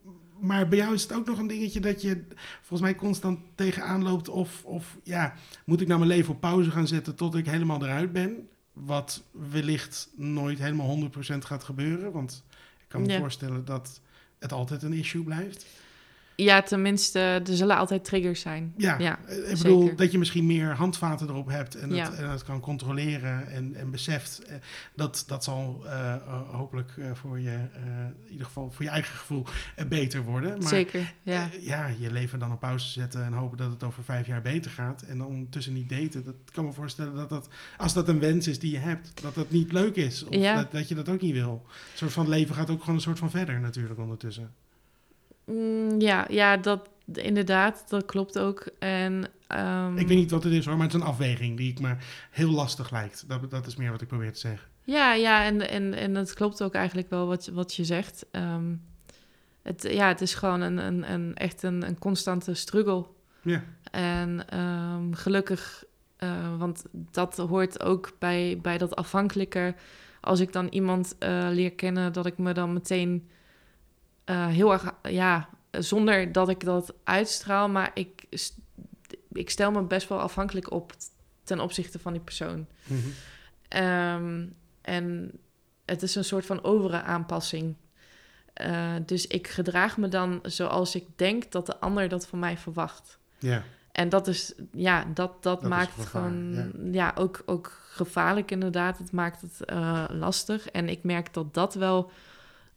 maar bij jou is het ook nog een dingetje dat je volgens mij constant tegenaan loopt. Of, of ja, moet ik nou mijn leven op pauze gaan zetten tot ik helemaal eruit ben? Wat wellicht nooit helemaal 100% gaat gebeuren. Want ik kan me ja. voorstellen dat het altijd een issue blijft. Ja, tenminste, er zullen altijd triggers zijn. Ja, ja ik bedoel zeker. dat je misschien meer handvaten erop hebt en, ja. het, en het kan controleren en, en beseft. Dat, dat zal uh, hopelijk uh, voor je, uh, in ieder geval voor je eigen gevoel, beter worden. Maar, zeker, ja. ja, je leven dan op pauze zetten en hopen dat het over vijf jaar beter gaat. En dan ondertussen niet daten. Dat kan me voorstellen dat dat, als dat een wens is die je hebt, dat dat niet leuk is. Of ja. dat, dat je dat ook niet wil. Een soort van leven gaat ook gewoon een soort van verder natuurlijk ondertussen. Mm, ja, ja, dat inderdaad, dat klopt ook. En, um, ik weet niet wat het is hoor, maar het is een afweging die ik me heel lastig lijkt. Dat, dat is meer wat ik probeer te zeggen. Ja, ja, en, en, en het klopt ook eigenlijk wel wat, wat je zegt. Um, het, ja, het is gewoon een, een, een echt een, een constante struggle. Ja. En um, gelukkig Eh, want dat hoort ook bij, bij dat afhankelijke. Als ik dan iemand eh, leer kennen, dat ik me dan meteen eh, heel erg, ja, zonder dat ik dat uitstraal, maar ik, ik stel me best wel afhankelijk op ten opzichte van die persoon. Mhm. Ehm, en het is een soort van overe aanpassing. Eh, dus ik gedraag me dan zoals ik denk dat de ander dat van mij verwacht. Ja, En dat is, ja, dat, dat, maakt het gewoon, ja, ook, ook gevaarlijk inderdaad. Het maakt het eh, lastig. En ik merk dat dat wel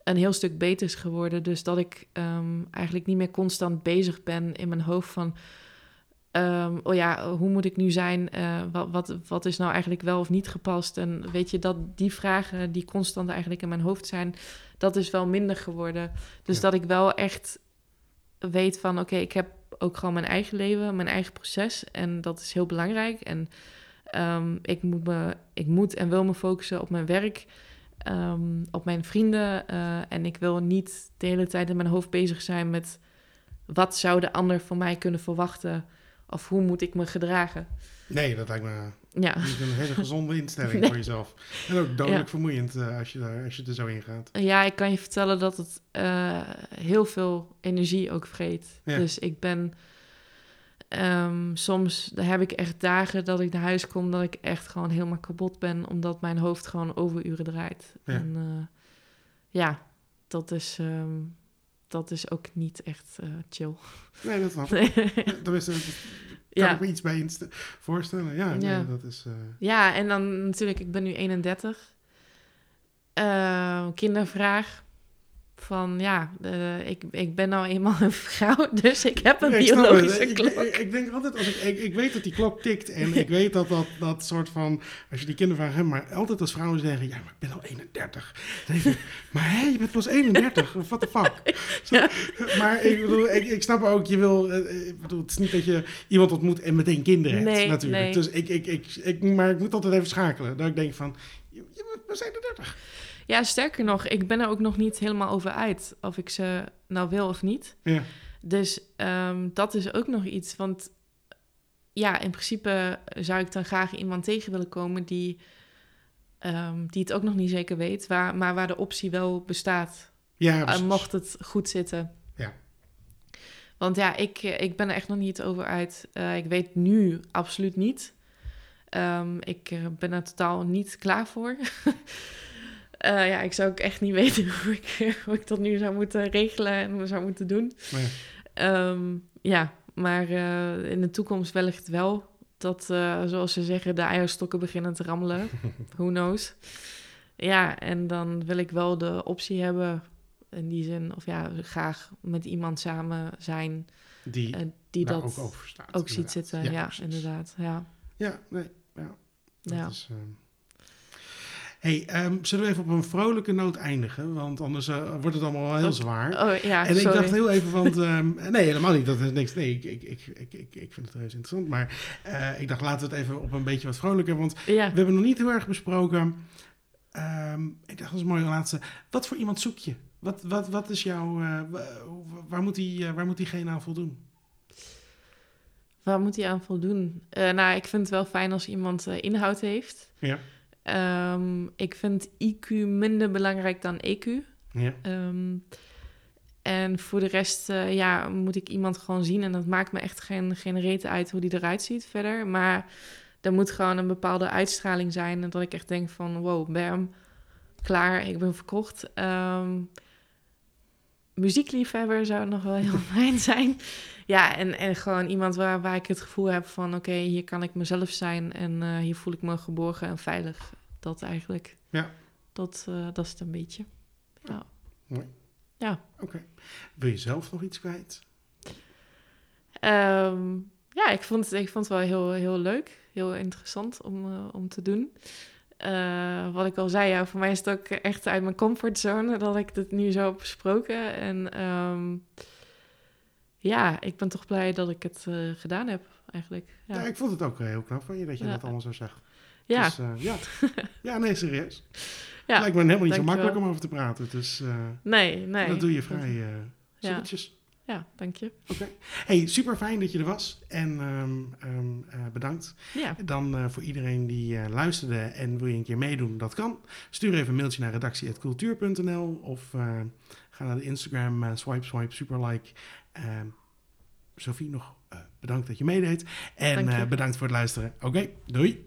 een heel stuk beter is geworden. Dus dat ik ehm, eigenlijk niet meer constant bezig ben in mijn hoofd van... ehm, oh ja, hoe moet ik nu zijn? Eh, wat, wat, wat is nou eigenlijk wel of niet gepast? En weet je, dat die vragen die constant eigenlijk in mijn hoofd zijn... dat is wel minder geworden. Dus Ja. dat ik wel echt weet van... oké, ik heb ook gewoon mijn eigen leven, mijn eigen proces. En dat is heel belangrijk. En ehm, ik, moet me, ik moet en wil me focussen op mijn werk, ehm, op mijn vrienden. eh, en ik wil niet de hele tijd in mijn hoofd bezig zijn met wat zou de ander van mij kunnen verwachten. Of hoe moet ik me gedragen? nee, dat lijkt me Ja, een hele gezonde instelling Nee. voor jezelf. En ook dodelijk Ja. vermoeiend eh, als, je daar, als je er zo in gaat. ja ik kan je vertellen dat het eh, heel veel energie ook vreet. Ja. Dus ik ben ehm, soms heb ik echt dagen dat ik naar huis kom dat ik echt gewoon helemaal kapot ben, omdat mijn hoofd gewoon overuren draait. Ja. En eh, ja, dat is, ehm, dat is ook niet echt eh, chill. Nee, dat snap ik. Nee. Daar is, kan ja. ik me iets bij voorstellen. Ja, nee, Ja. dat is... eh, ja, en dan natuurlijk, ik ben nu 31. Eh, kindervraag. Van ja, eh, ik, ik ben nou eenmaal een vrouw, dus ik heb een Ja, ik biologische klok. ik, ik denk altijd, als ik, ik, ik weet dat die klok tikt en ik weet dat dat, dat soort van, als je die kindervraag hebt, maar altijd als vrouwen zeggen, ja, maar ik ben al 31. Dan denk ik, maar hé, je bent pas 31, what the fuck? Zo, Maar ik bedoel, ik, ik snap ook, je wil, eh, ik bedoel, het is niet dat je iemand ontmoet en meteen kinderen hebt, Nee, natuurlijk. nee. Dus ik, ik, ik, ik, maar ik moet altijd even schakelen, dat ik denk van, je, je bent pas 31. Ja, sterker nog, ik ben er ook nog niet helemaal over uit of ik ze nou wil of niet. Ja, Dus ehm, dat is ook nog iets. Want ja, in principe zou ik dan graag iemand tegen willen komen die, ehm, die het ook nog niet zeker weet, waar, maar waar de optie wel bestaat. ja Eh, mocht het goed zitten. Ja. Want ja, ik, eh, ik ben er echt nog niet over uit. Eh, ik weet nu absoluut niet. Ehm, ik ben er totaal niet klaar voor. Eh, ja, ik zou ook echt niet weten hoe ik, hoe ik dat nu zou moeten regelen en zou moeten doen. Maar ja. Ehm, ja, maar eh, in de toekomst wellicht wel. Dat, eh, zoals ze zeggen, de eierstokken beginnen te rammelen. Who knows? Ja, en dan wil ik wel de optie hebben, in die zin, of ja, graag met iemand samen zijn die die dat ook ook, ziet zitten. Ja, inderdaad. Ja. Ja, nee, ja. Dat Ja. is, ehm, Hey, ehm, zullen we even op een vrolijke noot eindigen? Want anders eh, wordt het allemaal wel heel Oh, zwaar. Oh ja, en ik dacht heel even, want... ehm, nee, helemaal niet. Dat is niks. Nee, ik, ik, ik, ik, ik, vind het heus interessant. Maar eh, ik dacht, laten we het even op een beetje wat vrolijker. Want ja. we hebben nog niet heel erg besproken. Ehm, ik dacht, dat is een mooie laatste. Wat voor iemand zoek je? Wat, wat, wat is jouw... eh, wa- waar, moet die, waar moet diegene aan voldoen? Waar moet hij aan voldoen? Nou, ik vind het wel fijn als iemand inhoud heeft. Ja. Ehm, ik vind IQ minder belangrijk dan EQ. Ja. Ehm, en voor de rest, eh, ja, moet ik iemand gewoon zien. En dat maakt me echt geen, geen reet uit hoe die eruit ziet verder. Maar er moet gewoon een bepaalde uitstraling zijn. En dat ik echt denk van, wow, bam, klaar, ik ben verkocht. Ehm, muziekliefhebber zou nog wel heel fijn zijn. Ja, en, en gewoon iemand waar, waar ik het gevoel heb van... oké, hier kan ik mezelf zijn en eh, hier voel ik me geborgen en veilig. Dat eigenlijk. Ja. Dat, eh, dat is het een beetje. Ja. Mooi. Ja. Oké. Wil je zelf nog iets kwijt? Ehm, ja, ik vond, het, ik vond het wel heel, heel leuk. Heel interessant om, eh, om te doen. Wat ik al zei, ja, voor mij is het ook echt uit mijn comfortzone dat ik dit nu zo heb besproken. En ehm, ja, ik ben toch blij dat ik het eh, gedaan heb, eigenlijk. Ja. Ja, ik vond het ook eh, heel knap van je dat je Ja. dat allemaal zo zegt. ja, Dus, eh, ja. ja, nee, serieus. ja. Lijkt me helemaal niet zo makkelijk om over te praten. Dus nee, nee. dat doe je vrij eh Ja. soepeltjes. Ja, dank je. Oké. Hey, super fijn dat je er was. En ehm, eh, bedankt. Ja, Dan voor iedereen die luisterde en wil je een keer meedoen, dat kan. Stuur even een mailtje naar redactie.cultuur.nl of ga naar de Instagram swipe swipe superlike. Ehm Sophie, nog eh, bedankt dat je meedeed. En je. eh, bedankt voor het luisteren. Oké, doei.